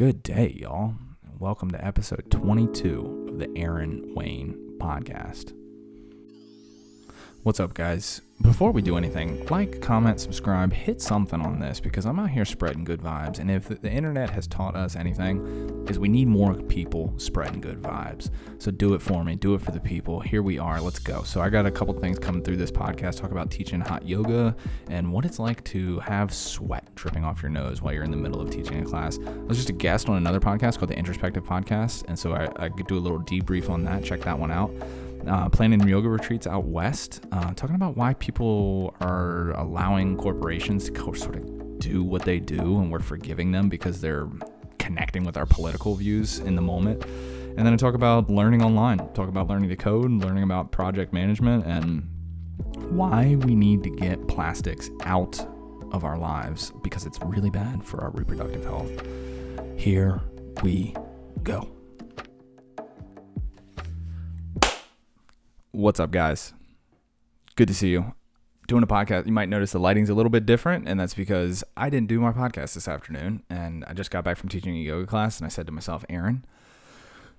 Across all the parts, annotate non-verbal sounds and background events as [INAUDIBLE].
Good day, y'all. Welcome to episode 22 of the Aaron Wayne podcast. What's up, guys? Before we do anything, like, comment, subscribe, hit something on this because I'm out here spreading good vibes. And if the internet has taught us anything, is we need more people spreading good vibes. So do it for me, do it for the people. Here we are. Let's go. So I got a couple things coming through this podcast. Talk about teaching hot yoga and what it's like to have sweat dripping off your nose while you're in the middle of teaching a class. I was just a guest on another podcast called the Introspective Podcast, and so I, I could do a little debrief on that. Check that one out uh, planning yoga retreats out west, uh, talking about why people are allowing corporations to sort of do what they do, and we're forgiving them because they're connecting with our political views in the moment. And then I talk about learning online, talk about learning to code, learning about project management, and why we need to get plastics out of our lives because it's really bad for our reproductive health. Here we go. What's up, guys? Good to see you. Doing a podcast, you might notice the lighting's a little bit different, and that's because I didn't do my podcast this afternoon. And I just got back from teaching a yoga class, and I said to myself, Aaron,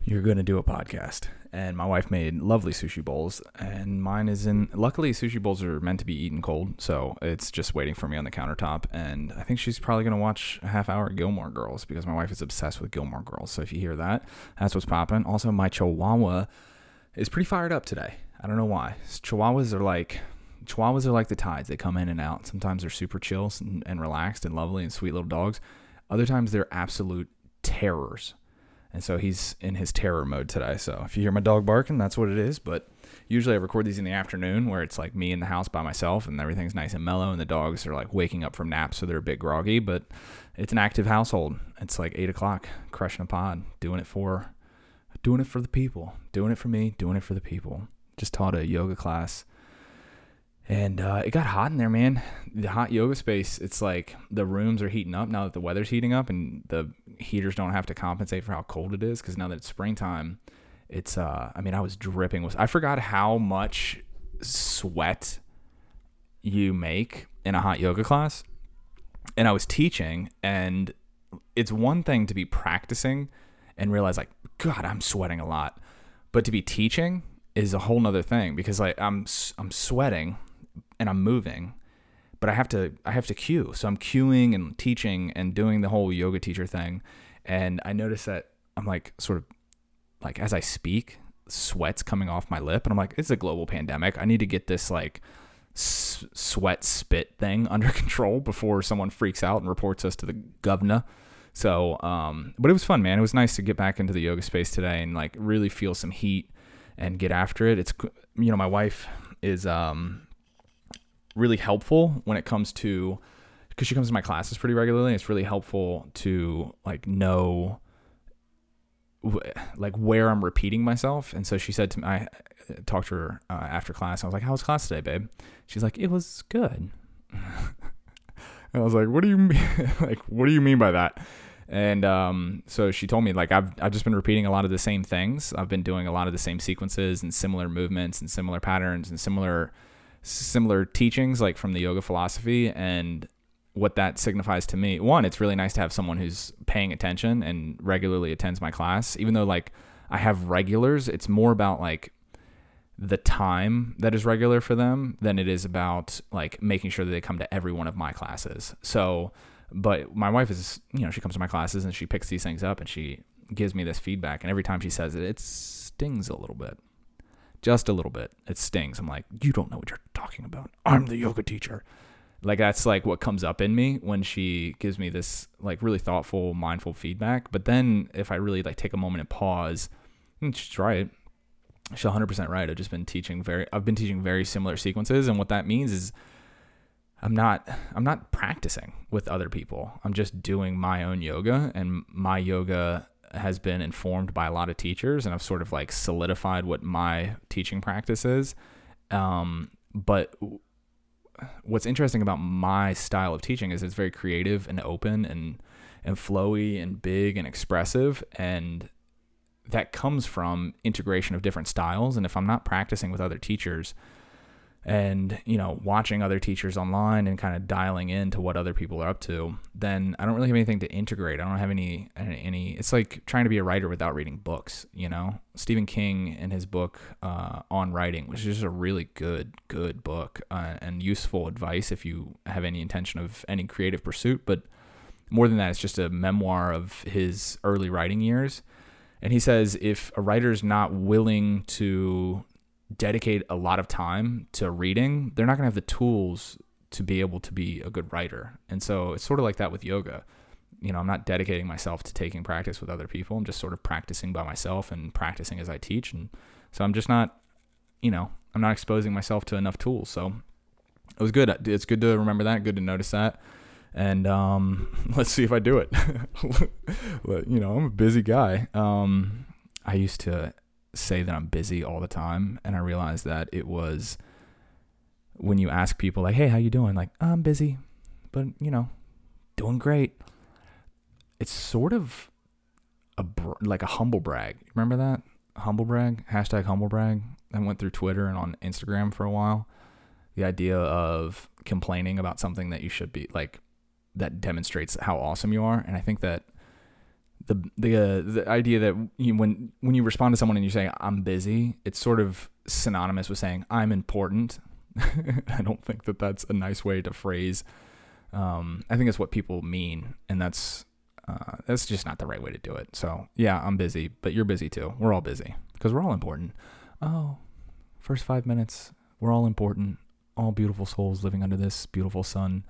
you're going to do a podcast. And my wife made lovely sushi bowls, and mine is in. Luckily, sushi bowls are meant to be eaten cold, so it's just waiting for me on the countertop. And I think she's probably going to watch a half hour Gilmore Girls because my wife is obsessed with Gilmore Girls. So if you hear that, that's what's popping. Also, my chihuahua is pretty fired up today. I don't know why. Chihuahuas are like Chihuahuas are like the tides. They come in and out. Sometimes they're super chill and, and relaxed and lovely and sweet little dogs. Other times they're absolute terrors. And so he's in his terror mode today. So if you hear my dog barking, that's what it is. But usually I record these in the afternoon where it's like me in the house by myself and everything's nice and mellow and the dogs are like waking up from naps so they're a bit groggy. But it's an active household. It's like eight o'clock, crushing a pod, doing it for doing it for the people, doing it for me, doing it for the people. Just taught a yoga class. And uh, it got hot in there, man. The hot yoga space, it's like the rooms are heating up now that the weather's heating up and the heaters don't have to compensate for how cold it is because now that it's springtime, it's, uh, I mean, I was dripping. With, I forgot how much sweat you make in a hot yoga class. And I was teaching, and it's one thing to be practicing and realize, like, God, I'm sweating a lot. But to be teaching is a whole nother thing because like I'm I'm sweating and I'm moving, but I have to I have to cue. So I'm cueing and teaching and doing the whole yoga teacher thing, and I notice that I'm like sort of like as I speak, sweat's coming off my lip, and I'm like, it's a global pandemic. I need to get this like s- sweat spit thing [LAUGHS] under control before someone freaks out and reports us to the governor. So, um, but it was fun, man. It was nice to get back into the yoga space today and like really feel some heat and get after it. It's, you know, my wife is, um, really helpful when it comes to, because she comes to my classes pretty regularly. It's really helpful to like know, like where I'm repeating myself. And so she said to me, I talked to her uh, after class. I was like, "How was class today, babe?" She's like, "It was good." [LAUGHS] And I was like, "What do you mean? [LAUGHS] like, what do you mean by that?" And um, so she told me like I've I've just been repeating a lot of the same things. I've been doing a lot of the same sequences and similar movements and similar patterns and similar similar teachings like from the yoga philosophy and what that signifies to me. One, it's really nice to have someone who's paying attention and regularly attends my class. Even though like I have regulars, it's more about like the time that is regular for them than it is about like making sure that they come to every one of my classes. So, but my wife is, you know, she comes to my classes and she picks these things up and she gives me this feedback. And every time she says it, it stings a little bit. Just a little bit. It stings. I'm like, you don't know what you're talking about. I'm the yoga teacher. Like that's like what comes up in me when she gives me this like really thoughtful, mindful feedback. But then if I really like take a moment and pause, and she's right she's 100% right. I've just been teaching very I've been teaching very similar sequences and what that means is I'm not I'm not practicing with other people. I'm just doing my own yoga and my yoga has been informed by a lot of teachers and I've sort of like solidified what my teaching practice is. Um, but what's interesting about my style of teaching is it's very creative and open and and flowy and big and expressive and that comes from integration of different styles. And if I'm not practicing with other teachers, and you know watching other teachers online and kind of dialing into what other people are up to then i don't really have anything to integrate. I don't have any any it's like trying to be a writer without reading books you know? Stephen king in his book uh, on writing which is just a really good good book uh, and useful advice if you have any intention of any creative pursuit but more than that it's just a memoir of his early writing years. And he says if a writer's not willing to dedicate a lot of time to reading, they're not going to have the tools to be able to be a good writer. And so it's sort of like that with yoga. You know, I'm not dedicating myself to taking practice with other people. I'm just sort of practicing by myself and practicing as I teach. And so I'm just not, you know, I'm not exposing myself to enough tools. So it was good. It's good to remember that, good to notice that. And um, [LAUGHS] let's see if I do it. [LAUGHS] You know, I'm a busy guy. Um, I used to say that I'm busy all the time, and I realized that it was when you ask people like, "Hey, how you doing?" Like, "I'm busy, but you know, doing great." It's sort of a like a humble brag. Remember that humble brag hashtag humble brag that went through Twitter and on Instagram for a while. The idea of complaining about something that you should be like that demonstrates how awesome you are, and I think that the the uh, the idea that you, when when you respond to someone and you say I'm busy, it's sort of synonymous with saying I'm important. [LAUGHS] I don't think that that's a nice way to phrase. Um, I think that's what people mean, and that's uh, that's just not the right way to do it. So yeah, I'm busy, but you're busy too. We're all busy because we're all important. Oh, first five minutes, we're all important. All beautiful souls living under this beautiful sun.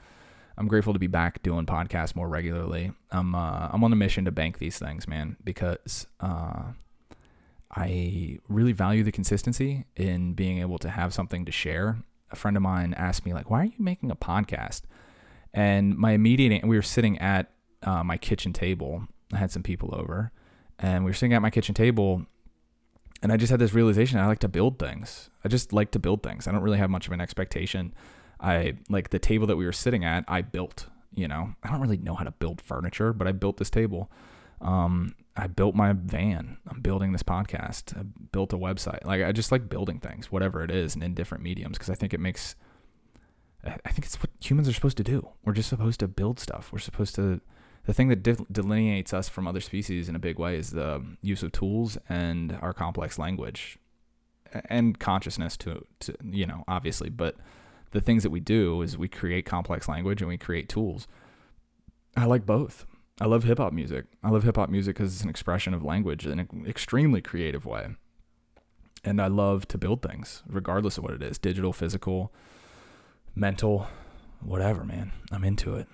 I'm grateful to be back doing podcasts more regularly. I'm uh, I'm on a mission to bank these things, man, because uh, I really value the consistency in being able to have something to share. A friend of mine asked me like, "Why are you making a podcast?" And my immediate we were sitting at uh, my kitchen table. I had some people over, and we were sitting at my kitchen table, and I just had this realization: I like to build things. I just like to build things. I don't really have much of an expectation I like the table that we were sitting at, I built, you know, I don't really know how to build furniture, but I built this table. Um, I built my van. I'm building this podcast. I built a website. Like I just like building things, whatever it is, and in different mediums because I think it makes. I think it's what humans are supposed to do. We're just supposed to build stuff. We're supposed to. The thing that delineates us from other species in a big way is the use of tools and our complex language, and consciousness to, to you know, obviously, but the things that we do is we create complex language and we create tools. I like both. I love hip hop music. I love hip hop music because it's an expression of language in an extremely creative way. And I love to build things, regardless of what it is digital, physical, mental, whatever, man. I'm into it.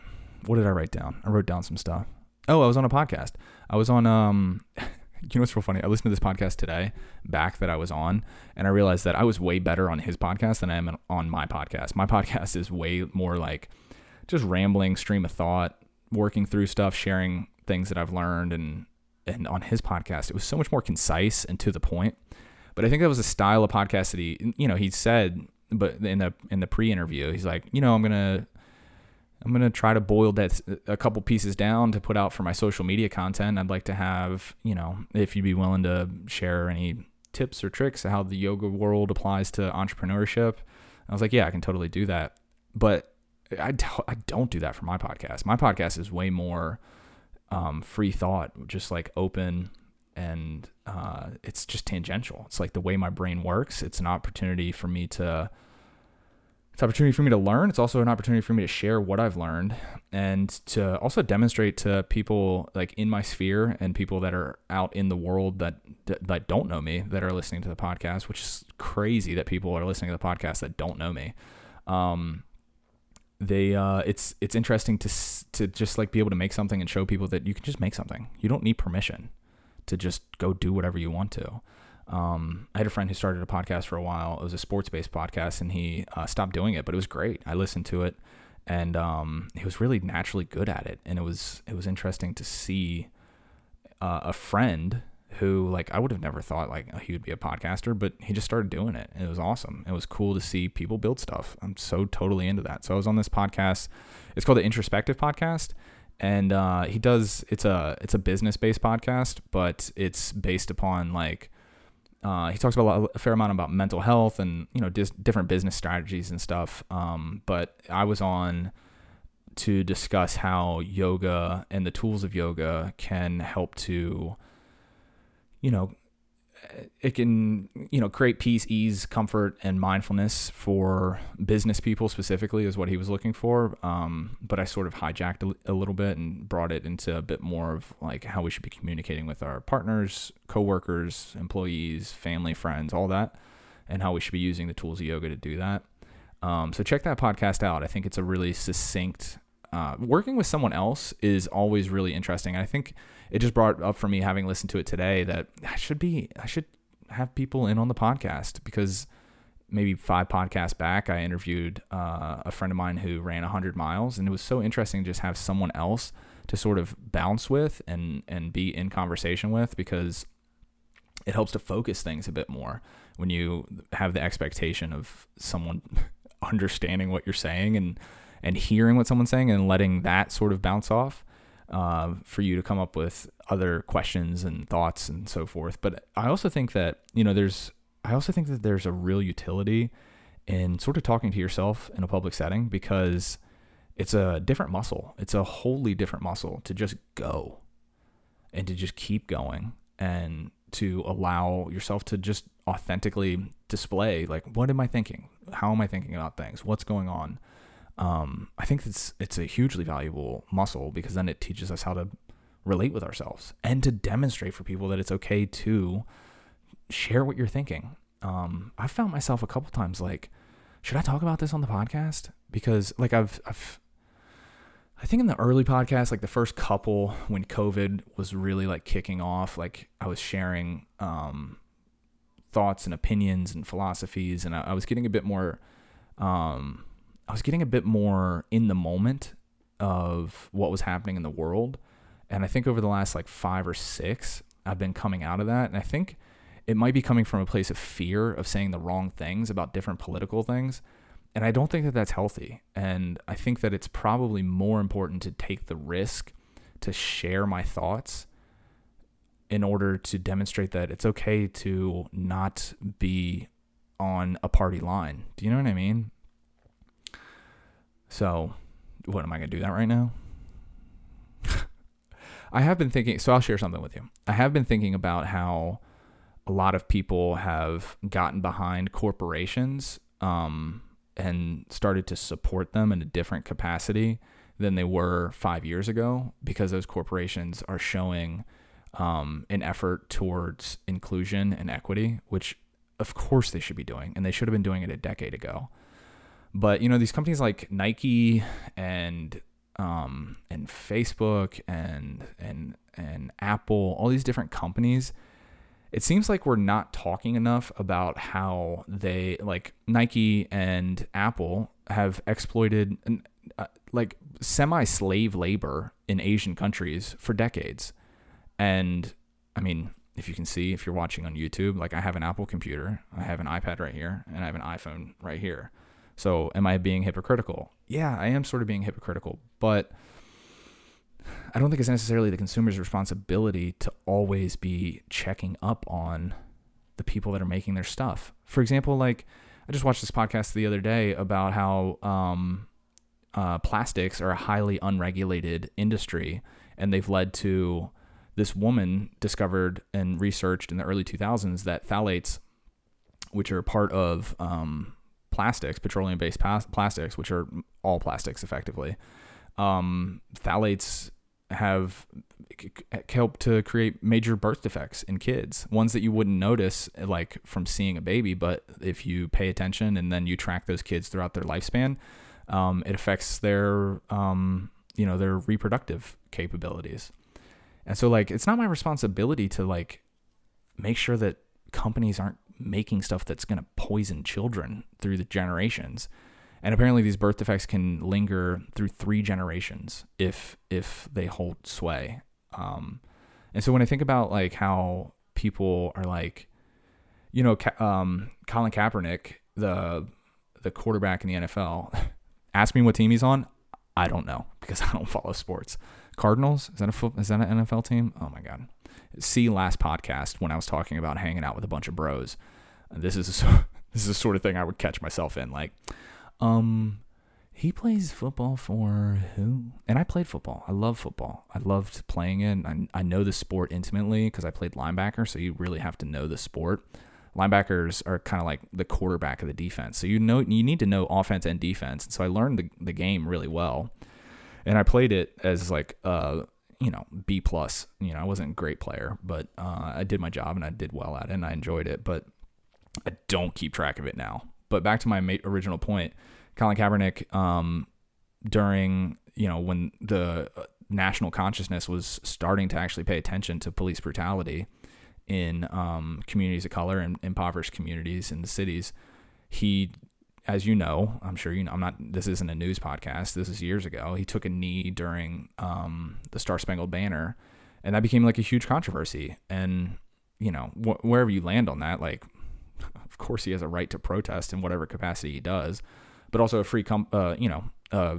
What did I write down? I wrote down some stuff. Oh, I was on a podcast. I was on um [LAUGHS] you know what's real funny? I listened to this podcast today, back that I was on, and I realized that I was way better on his podcast than I am on my podcast. My [LAUGHS] podcast is way more like just rambling, stream of thought, working through stuff, sharing things that I've learned, and and on his podcast, it was so much more concise and to the point. But I think that was a style of podcast that he, you know, he said, but in the in the pre-interview, he's like, you know, I'm gonna I'm gonna try to boil that a couple pieces down to put out for my social media content. I'd like to have, you know, if you'd be willing to share any tips or tricks how the yoga world applies to entrepreneurship. I was like, yeah, I can totally do that. But I, I don't do that for my podcast. My podcast is way more um, free thought, just like open and uh, it's just tangential. It's like the way my brain works. It's an opportunity for me to it's an opportunity for me to learn. It's also an opportunity for me to share what I've learned and to also demonstrate to people like in my sphere and people that are out in the world that that don't know me that are listening to the podcast, which is crazy that people are listening to the podcast that don't know me. Um, they uh, it's it's interesting to to just like be able to make something and show people that you can just make something. You don't need permission to just go do whatever you want to. Um, I had a friend who started a podcast for a while. It was a sports based podcast, and he uh, stopped doing it, but it was great. I listened to it, and um, he was really naturally good at it. And it was it was interesting to see uh, a friend who like I would have never thought like he would be a podcaster, but he just started doing it. And it was awesome. It was cool to see people build stuff. I'm so totally into that. So I was on this podcast. It's called the Introspective Podcast, and uh, he does it's a it's a business based podcast, but it's based upon like uh, he talks about a, lot, a, fair amount about mental health and you know dis- different business strategies and stuff. Um, but I was on to discuss how yoga and the tools of yoga can help to, you know, it can you know create peace ease comfort and mindfulness for business people specifically is what he was looking for. Um, but i sort of hijacked a, a, little bit and brought it into a bit more of like how we should be communicating with our partners coworkers employees family friends all that and how we should be using the tools of yoga to do that. Um, so check that podcast out. I think it's a really succinct uh, working with someone else is always really interesting. I think it just brought up for me having listened to it today that I should be I should have people in on the podcast because maybe five podcasts back I interviewed uh, a friend of mine who ran 100 miles and it was so interesting to just have someone else to sort of bounce with and and be in conversation with because it helps to focus things a bit more when you have the expectation of someone [LAUGHS] understanding what you're saying and and hearing what someone's saying and letting that sort of bounce off uh, for you to come up with other questions and thoughts and so forth. But I also think that you know there's I also think that there's a real utility in sort of talking to yourself in a public setting because it's a different muscle. It's a wholly different muscle to just go and to just keep going and to allow yourself to just authentically display like what am I thinking? How am I thinking about things? What's going on? Um, I think it's it's a hugely valuable muscle because then it teaches us how to relate with ourselves and to demonstrate for people that it's okay to share what you're thinking. Um, I've found myself a couple times like, should I talk about this on the podcast? Because like I've I've I think in the early podcast, like the first couple when COVID was really like kicking off, like I was sharing um, thoughts and opinions and philosophies, and I, I was getting a bit more um, I was getting a bit more in the moment of what was happening in the world. And I think over the last like five or six, I've been coming out of that. And I think it might be coming from a place of fear of saying the wrong things about different political things. And I don't think that that's healthy. And I think that it's probably more important to take the risk to share my thoughts in order to demonstrate that it's okay to not be on a party line. Do you know what I mean? So, what am I going to do that right now? [LAUGHS] I have been thinking, so I'll share something with you. I have been thinking about how a lot of people have gotten behind corporations um, and started to support them in a different capacity than they were five years ago because those corporations are showing um, an effort towards inclusion and equity, which of course they should be doing, and they should have been doing it a decade ago. But you know, these companies like Nike and um, and Facebook and and and Apple, all these different companies, it seems like we're not talking enough about how they like Nike and Apple have exploited uh, like semi-slave labor in Asian countries for decades. And I mean, if you can see, if you're watching on YouTube, like I have an Apple computer, I have an iPad right here, and I have an iPhone right here. So, am I being hypocritical? Yeah, I am sort of being hypocritical, but I don't think it's necessarily the consumer's responsibility to always be checking up on the people that are making their stuff. For example, like I just watched this podcast the other day about how um, uh, plastics are a highly unregulated industry, and they've led to this woman discovered and researched in the early 2000s that phthalates, which are part of um, plastics, petroleum based plastics, which are all plastics effectively, um, phthalates have helped to create major birth defects in kids, ones that you wouldn't notice like from seeing a baby, but if you pay attention and then you track those kids throughout their lifespan, um, it affects their um, you know their reproductive capabilities. And so like it's not my responsibility to like make sure that companies aren't making stuff that's going to poison children through the generations. And apparently these birth defects can linger through three generations if if they hold sway. Um, and so when I think about like how people are like, you know, um, Colin Kaepernick, the the quarterback in the NFL, [LAUGHS] ask me what team he's on. I don't know because [LAUGHS] I don't follow sports. Cardinals is that a is that an NFL team? Oh my god, See last podcast when I was talking about hanging out with a bunch of bros. This is [LAUGHS] this is the sort of thing I would catch myself in. Like, um, he plays football for who? And I played football. I love football. I loved playing it. I, I know the sport intimately because I played linebacker. So you really have to know the sport. Linebackers are kind of like the quarterback of the defense. So you know you need to know offense and defense. And so I learned the, the game really well. And I played it as like uh you know B plus. You know I wasn't a great player, but uh, I did my job and I did well at it and I enjoyed it. But I don't keep track of it now. But back to my original point Colin Kaepernick, um, during you know when the uh, national consciousness was starting to actually pay attention to police brutality in um, communities of color and impoverished communities in the cities, he, as you know, I'm sure you know, I'm not. This isn't a news podcast. This is years ago. He took a knee during um, the Star Spangled Banner, and that became like a huge controversy. And you know, wh- wherever you land on that, like, [LAUGHS] of course he has a right to protest in whatever capacity he does but also a free com- uh, you know, uh,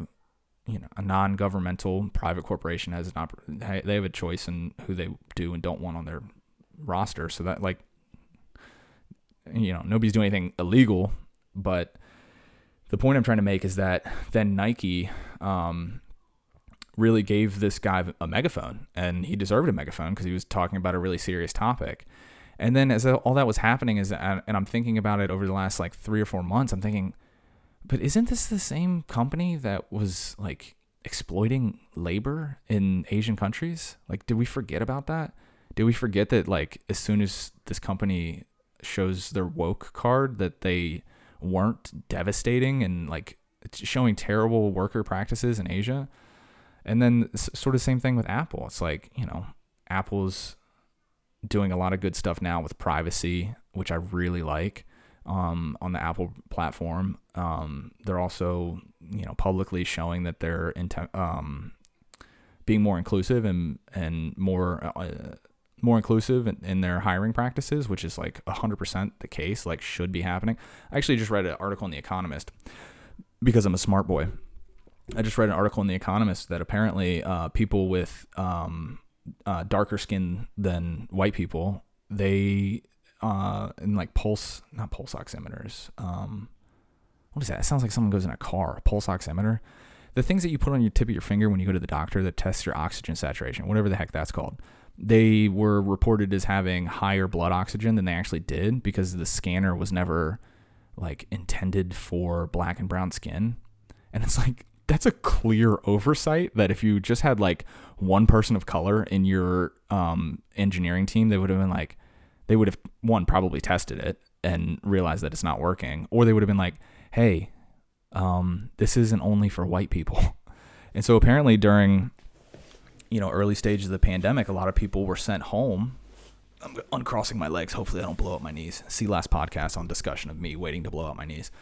you know, a non-governmental private corporation has an op- they have a choice in who they do and don't want on their roster. So that like, you know, nobody's doing anything illegal, but the point I'm trying to make is that then Nike um, really gave this guy a megaphone, and he deserved a megaphone because he was talking about a really serious topic. And then as all that was happening is, and I'm thinking about it over the last like three or four months, I'm thinking but isn't this the same company that was like exploiting labor in Asian countries? Like, did we forget about that? Did we forget that like as soon as this company shows their woke card that they weren't devastating and like showing terrible worker practices in Asia? And then sort of same thing with Apple. It's like, you know, Apple's doing a lot of good stuff now with privacy, which I really like um, on the Apple platform. Um, they're also, you know, publicly showing that they're um, being more inclusive and and more uh, more inclusive in, in, their hiring practices, which is like 100% the case, like should be happening. I actually just read an article in The Economist because I'm a smart boy. I just read an article in The Economist that apparently uh, people with um, uh, darker skin than white people, they uh, in like pulse, not pulse oximeters. Um, what is that? It sounds like someone goes in a car. Pulse oximeter. The things that you put on your tip of your finger when you go to the doctor that tests your oxygen saturation, whatever the heck that's called. They were reported as having higher blood oxygen than they actually did because the scanner was never like intended for black and brown skin. And it's like that's a clear oversight that if you just had like one person of color in your um, engineering team, they would have been like, they would have one probably tested it and realized that it's not working, or they would have been like, "Hey, um, this isn't only for white people." [LAUGHS] And so apparently during you know early stages of the pandemic, a lot of people were sent home. I'm uncrossing my legs. Hopefully, I don't blow up my knees. See last podcast on discussion of me waiting to blow out my knees.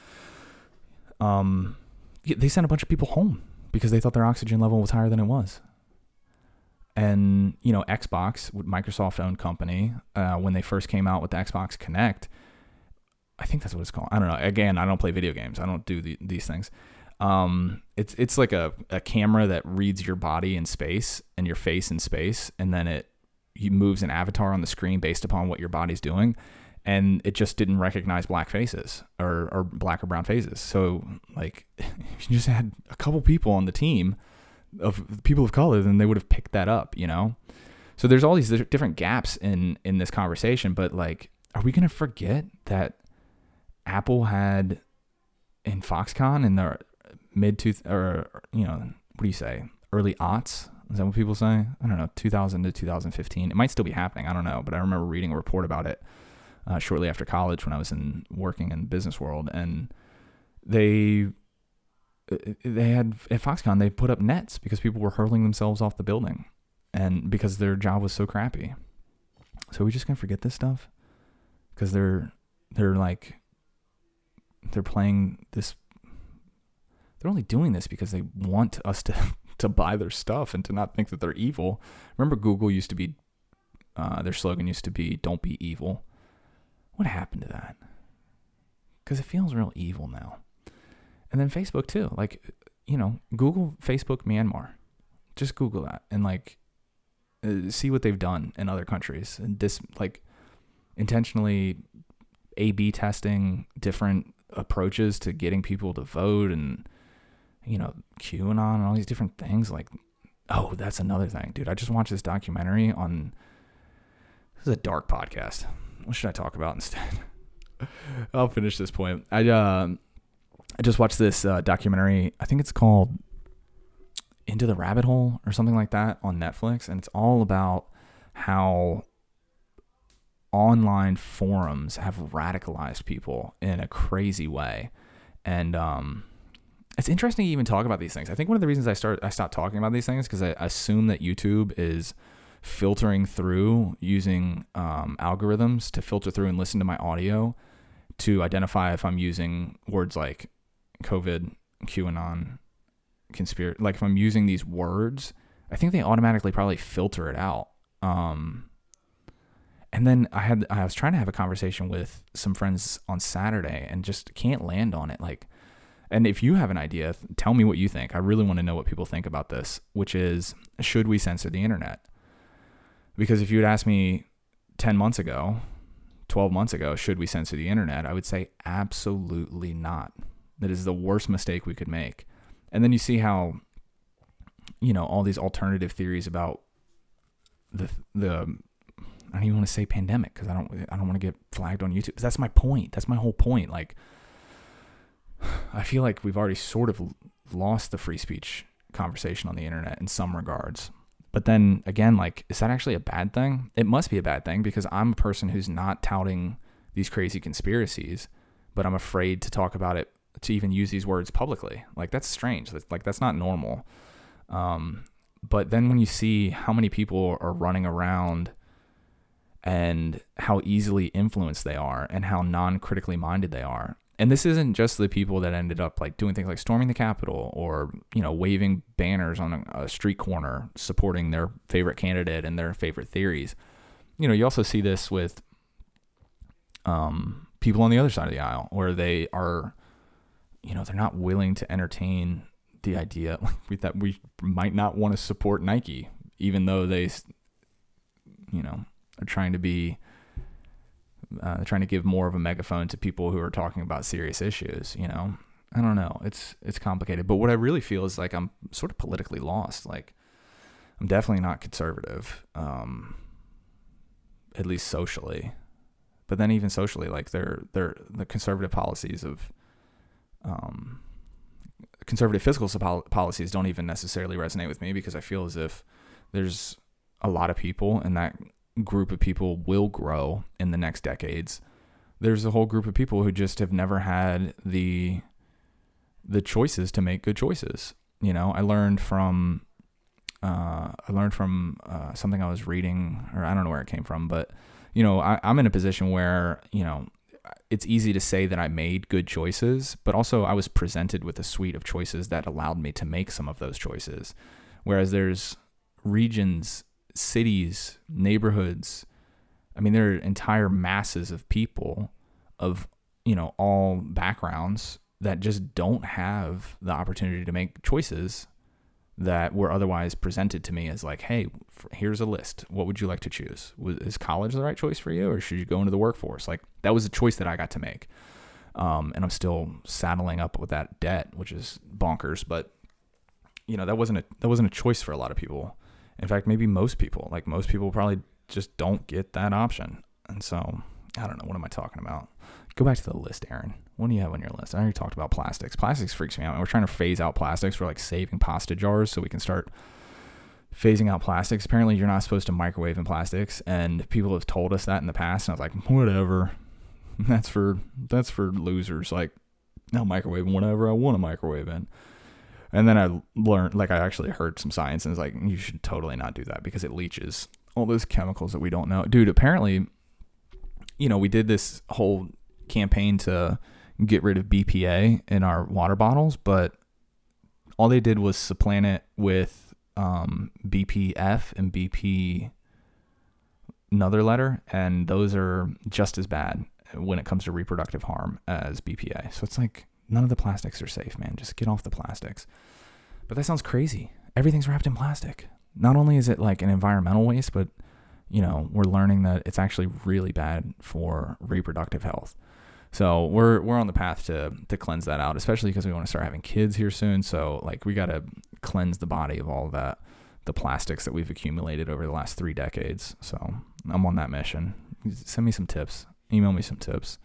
Um, they sent a bunch of people home because they thought their oxygen level was higher than it was and you know Xbox, Microsoft owned company, uh, when they first came out with the Xbox Kinect, I think that's what it's called. I don't know. Again, I don't play video games. I don't do the, these things. Um, it's it's like a, a camera that reads your body in space and your face in space, and then it moves an avatar on the screen based upon what your body's doing, and it just didn't recognize black faces or or black or brown faces. So like, [LAUGHS] if you just had a couple people on the team of people of color, then they would have picked that up, you know? So there's all these different gaps in in this conversation, but like are we to forget that Apple had in Foxconn in the mid two or you know, what do you say? Early aughts? Is that what people say? I don't know, 2000 to 2015. It might still be happening. I don't know, but I remember reading a report about it uh, shortly after college when I was in working in the business world, and they uh, they had at Foxconn they put up nets because people were hurling themselves off the building, and because their job was so crappy. So we just gonna forget this stuff because they're they're like they're playing this. They're only doing this because they want us to [LAUGHS] to buy their stuff and to not think that they're evil. Remember, Google used to be uh, their slogan used to be "Don't be evil." What happened to that? Because it feels real evil now and then Facebook too. Like, you know, Google Facebook Myanmar. Just Google that, and like, uh, see what they've done in other countries and this like intentionally A/B testing different approaches to getting people to vote and you know QAnon and all these different things. Like, oh, that's another thing, dude. I just watched this documentary on. This is a dark podcast. What should I talk about instead? [LAUGHS] I'll finish this point. I uh, I just watched this uh, documentary. I think it's called Into the Rabbit Hole or something like that on Netflix, and it's all about how online forums have radicalized people in a crazy way. And um, it's interesting to even talk about these things. I think one of the reasons I start I stopped talking about these things because I assume that YouTube is filtering through using um, algorithms to filter through and listen to my audio to identify if I'm using words like COVID, QAnon, conspiracy. Like if I'm using these words, I think they automatically probably filter it out. Um, and then I had I was trying to have a conversation with some friends on Saturday and just can't land on it. Like, and if you have an idea, tell me what you think. I really want to know what people think about this, which is should we censor the internet? Because if you had asked me 10 months ago, 12 months ago, should we censor the internet? I would say absolutely not. That is the worst mistake we could make. And then you see how, you know, all these alternative theories about the the I don't even want to say pandemic because I don't I don't want to get flagged on YouTube. That's my point. That's my whole point. Like [SIGHS] I feel like we've already sort of lost the free speech conversation on the internet in some regards. But then again, like, is that actually a bad thing? It must be a bad thing because I'm a person who's not touting these crazy conspiracies, but I'm afraid to talk about it, to even use these words publicly. Like, that's strange. That's, like, that's not normal. Um, but then when you see how many people are running around and how easily influenced they are and how non critically minded they are. And this isn't just the people that ended up like doing things like storming the Capitol or, you know, waving banners on a, a street corner supporting their favorite candidate and their favorite theories. You know, you also see this with um, people on the other side of the aisle where they are, you know, they're not willing to entertain the idea [LAUGHS] that we might not want to support Nike, even though they, you know, are trying to be uh, trying to give more of a megaphone to people who are talking about serious issues. You know, I don't know. It's it's complicated. But what I really feel is like I'm sort of politically lost. Like I'm definitely not conservative, um, at least socially. But then even socially, like they're they're the conservative policies of um, conservative fiscal policies don't even necessarily resonate with me because I feel as if there's a lot of people in that group of people will grow in the next decades. There's a whole group of people who just have never had the the choices to make good choices. You know, I learned from uh, I learned from uh, something I was reading, or I don't know where it came from, but you know, I, I'm in a position where you know it's easy to say that I made good choices, but also I was presented with a suite of choices that allowed me to make some of those choices. Whereas there's regions cities, neighborhoods. I mean, there are entire masses of people of, you know, all backgrounds that just don't have the opportunity to make choices that were otherwise presented to me as like, hey, here's a list. What would you like to choose? Is college the right choice for you, or should you go into the workforce? Like that was a choice that I got to make, um, and I'm still saddling up with that debt, which is bonkers. But you know that wasn't a that wasn't a choice for a lot of people. In fact, maybe most people, like most people probably just don't get that option. And so, I don't know. What am I talking about? Go back to the list, Aaron. What do you have on your list? I already talked about plastics. Plastics freaks me out. We're trying to phase out plastics. We're like saving pasta jars so we can start phasing out plastics. Apparently, you're not supposed to microwave in plastics, and people have told us that in the past. And I was like, whatever. [LAUGHS] That's for that's for losers. Like, I'll microwave whatever I want to microwave in. And then I learned, like, I actually heard some science and it's like, you should totally not do that because it leaches all those chemicals that we don't know. Dude, apparently, you know, we did this whole campaign to get rid of BPA in our water bottles, but all they did was supplant it with um, BPF and BP another letter, and those are just as bad when it comes to reproductive harm as BPA. So it's like none of the plastics are safe, man. Just get off the plastics. But that sounds crazy. Everything's wrapped in plastic. not only is it like an environmental waste, but you know, we're learning that it's actually really bad for reproductive health. So we're we're on the path to to cleanse that out, especially because we want to start having kids here soon. So like we got to cleanse the body of all that, the plastics that we've accumulated over the last three decades. So I'm on that mission. Send me some tips. Email me some tips.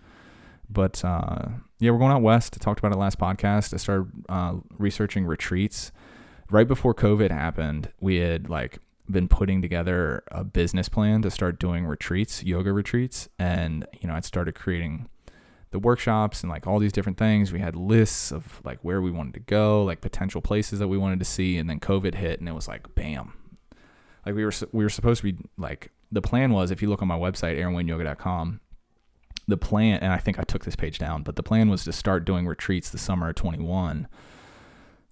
But uh, yeah, we're going out west. I talked about it last podcast. I started uh, researching retreats. Right before COVID happened, we had like been putting together a business plan to start doing retreats, yoga retreats, and you know, I'd started creating the workshops and like all these different things. We had lists of like where we wanted to go, like potential places that we wanted to see, and then COVID hit, and it was like bam. Like we were we were supposed to be like the plan was if you look on my website aaronwayneyoga.com, the plan and I think I took this page down, but the plan was to start doing retreats the summer of 21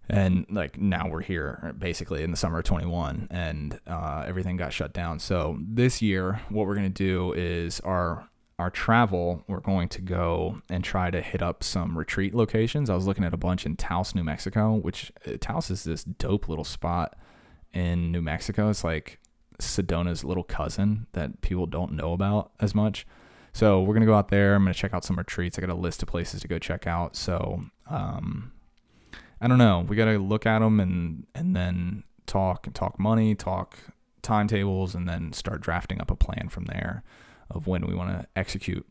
and like now we're here basically in the summer of 21 and uh, everything got shut down. So this year what we're going to do is our our travel we're going to go and try to hit up some retreat locations. I was looking at a bunch in taos new mexico which uh, taos is this dope little spot in new mexico. It's like sedona's little cousin that people don't know about as much so we're to go out there i'm to check out some retreats i got a list of places to go check out so um, I don't know. We got to look at them and and then talk and talk money, talk timetables, and then start drafting up a plan from there of when we want to execute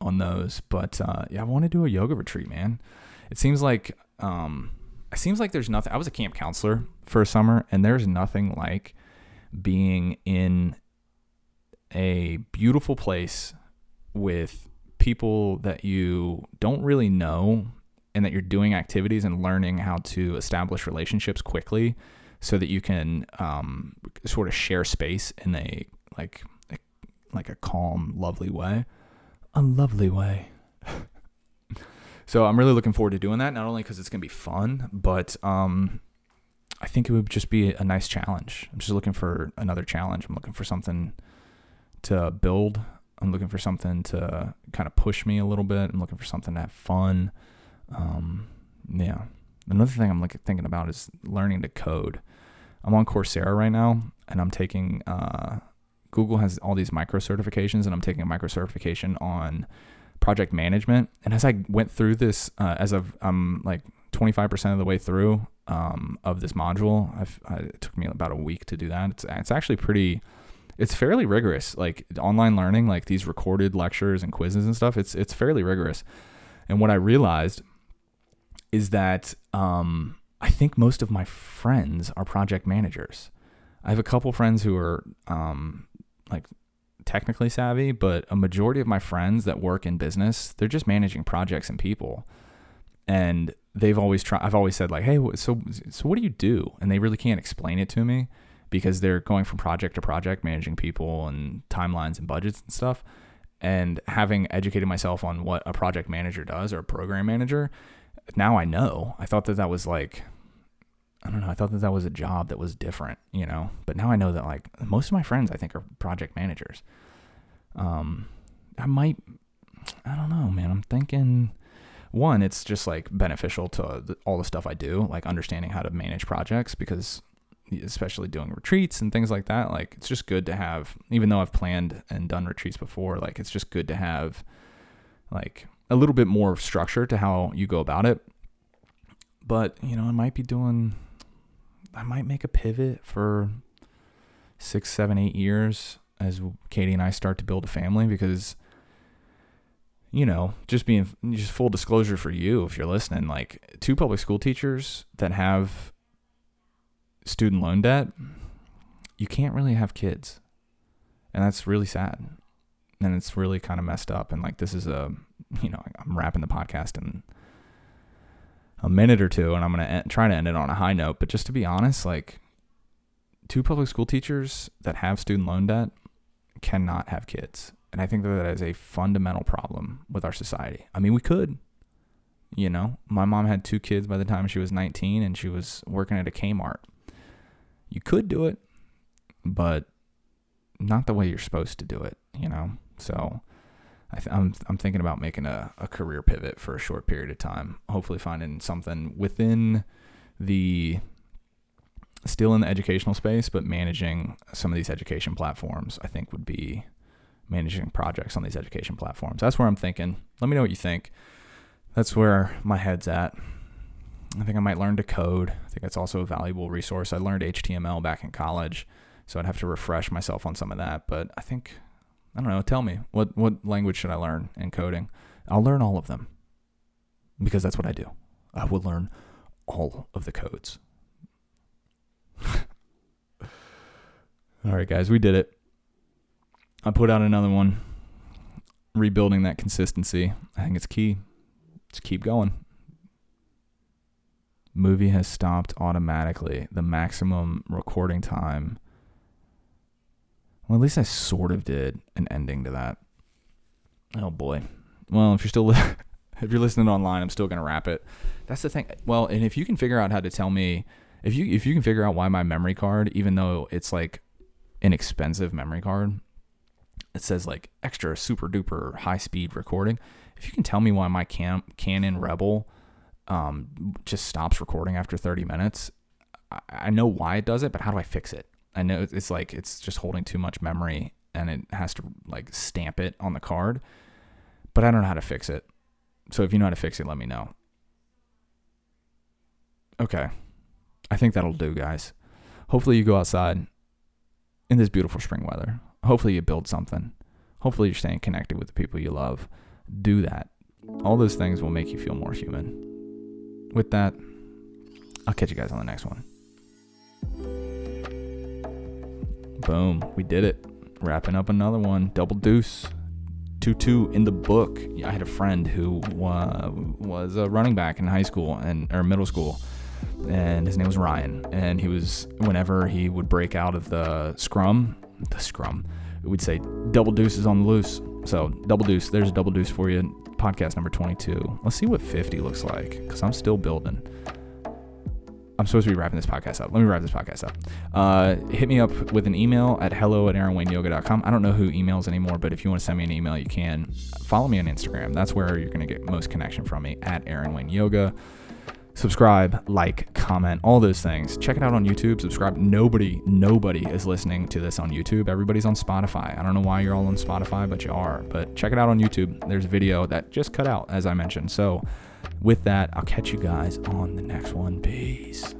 on those. But uh, yeah, I want to do a yoga retreat, man. It seems like um, it seems like there's nothing. I was a camp counselor for a summer, and there's nothing like being in a beautiful place with people that you don't really know and that you're doing activities and learning how to establish relationships quickly so that you can um, sort of share space in a like a, like a calm lovely way. A lovely way. [LAUGHS] So i'm really looking forward to doing that not only because it's going to be fun but um, i think it would just be a nice challenge. I'm just looking for another challenge. I'm looking for something to build i'm looking for something to kind of push me a little bit i'm looking for something to have fun um, yeah. Another thing I'm like thinking about is learning to code. I'm on Coursera right now, and I'm taking. Uh, Google has all these micro certifications, and I'm taking a micro certification on project management. And as I went through this, uh, as of I'm like 25% of the way through um, of this module, I've, I, it took me about a week to do that. It's it's actually pretty. It's fairly rigorous, like online learning, like these recorded lectures and quizzes and stuff. It's it's fairly rigorous. And what I realized is that um, I think most of my friends are project managers. I have a couple friends who are um, like technically savvy, but a majority of my friends that work in business, they're just managing projects and people. And they've always tried, I've always said, like, hey, so, so what do you do? And they really can't explain it to me because they're going from project to project, managing people and timelines and budgets and stuff. And having educated myself on what a project manager does or a program manager, now I know. I thought that that was like, I don't know. I thought that that was a job that was different, you know. But now I know that like most of my friends, I think, are project managers. Um, I might, I don't know, man. I'm thinking one, it's just like beneficial to all the stuff I do, like understanding how to manage projects because especially doing retreats and things like that, like it's just good to have, even though I've planned and done retreats before, like it's just good to have like a little bit more structure to how you go about it. But, you know, I might be doing, I might make a pivot for six, seven, eight years as Katie and I start to build a family because, you know, just being, just full disclosure for you, if you're listening, like two public school teachers that have student loan debt, you can't really have kids. And that's really sad. And it's really kind of messed up. And like, this is a, you know, I'm wrapping the podcast in a minute or two, and I'm gonna try to end it on a high note. But just to be honest, like two public school teachers that have student loan debt cannot have kids, and I think that that is a fundamental problem with our society. I mean, we could, you know, my mom had two kids by the time she was 19, and she was working at a Kmart. You could do it, but not the way you're supposed to do it, you know. So I am I'm, I'm thinking about making a, a career pivot for a short period of time. Hopefully, finding something within the still in the educational space, but managing some of these education platforms, I think would be managing projects on these education platforms. That's where I'm thinking. Let me know what you think. That's where my head's at. I think I might learn to code. I think that's also a valuable resource. I learned HTML back in college, so I'd have to refresh myself on some of that. But I think I don't know. Tell me what what language should I learn in coding? I'll learn all of them because that's what I do. I will learn all of the codes. [LAUGHS] all right, guys, we did it. I put out another one. Rebuilding that consistency. I think it's key. Just keep going. Movie has stopped automatically. The maximum recording time. Well, at least I sort of did an ending to that. Oh boy. Well, if you're still [LAUGHS] if you're listening online, I'm still gonna wrap it. That's the thing. Well, and if you can figure out how to tell me if you if you can figure out why my memory card, even though it's like an expensive memory card, it says like extra super duper high speed recording. If you can tell me why my Cam- Canon Rebel um, just stops recording after 30 minutes, I-, I know why it does it, but how do I fix it? I know it's like it's just holding too much memory and it has to like stamp it on the card, but I don't know how to fix it. So if you know how to fix it, let me know. Okay. I think that'll do, guys. Hopefully you go outside in this beautiful spring weather. Hopefully you build something. Hopefully you're staying connected with the people you love. Do that. All those things will make you feel more human. With that, I'll catch you guys on the next one. Boom, we did it. Wrapping up another one. Double deuce. 2 2 in the book. I had a friend who uh, was a running back in high school and or middle school, and his name was Ryan. And he was whenever he would break out of the scrum, the scrum, we'd say double deuce is on the loose. So double deuce. There's a double deuce for you. Podcast number 22. Let's see what 50 looks like because I'm still building. I'm supposed to be wrapping this podcast up. Let me wrap this podcast up. Uh, hit me up with an email at hello at aaronwayneyoga.com. I don't know who emails anymore, but if you want to send me an email, you can. Follow me on Instagram. That's where you're going to get most connection from me at Aaron. Subscribe, like, comment, all those things. Check it out on YouTube. Subscribe. Nobody, nobody is listening to this on YouTube. Everybody's on Spotify. I don't know why you're all on Spotify, but you are. But check it out on YouTube. There's a video that just cut out, as I mentioned. So, with that, I'll catch you guys on the next one. Peace.